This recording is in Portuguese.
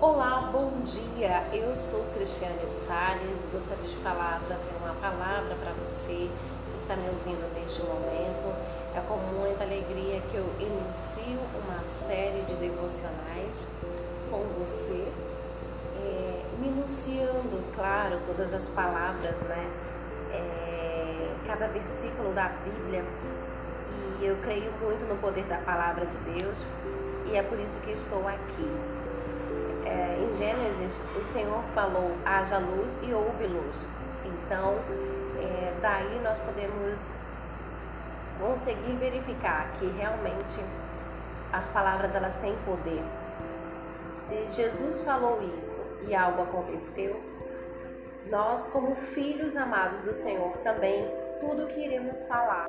Olá, bom dia. Eu sou Cristiane Salles e gostaria de falar, trazer uma palavra para você que está me ouvindo neste momento. É com muita alegria que eu inicio uma série de devocionais com você, é, minuciando, claro, todas as palavras, né? É, cada versículo da Bíblia. E eu creio muito no poder da palavra de Deus e é por isso que estou aqui é, em Gênesis, o Senhor falou: haja luz e houve luz. Então, é, daí nós podemos conseguir verificar que realmente as palavras elas têm poder. Se Jesus falou isso e algo aconteceu, nós, como filhos amados do Senhor, também tudo que iremos falar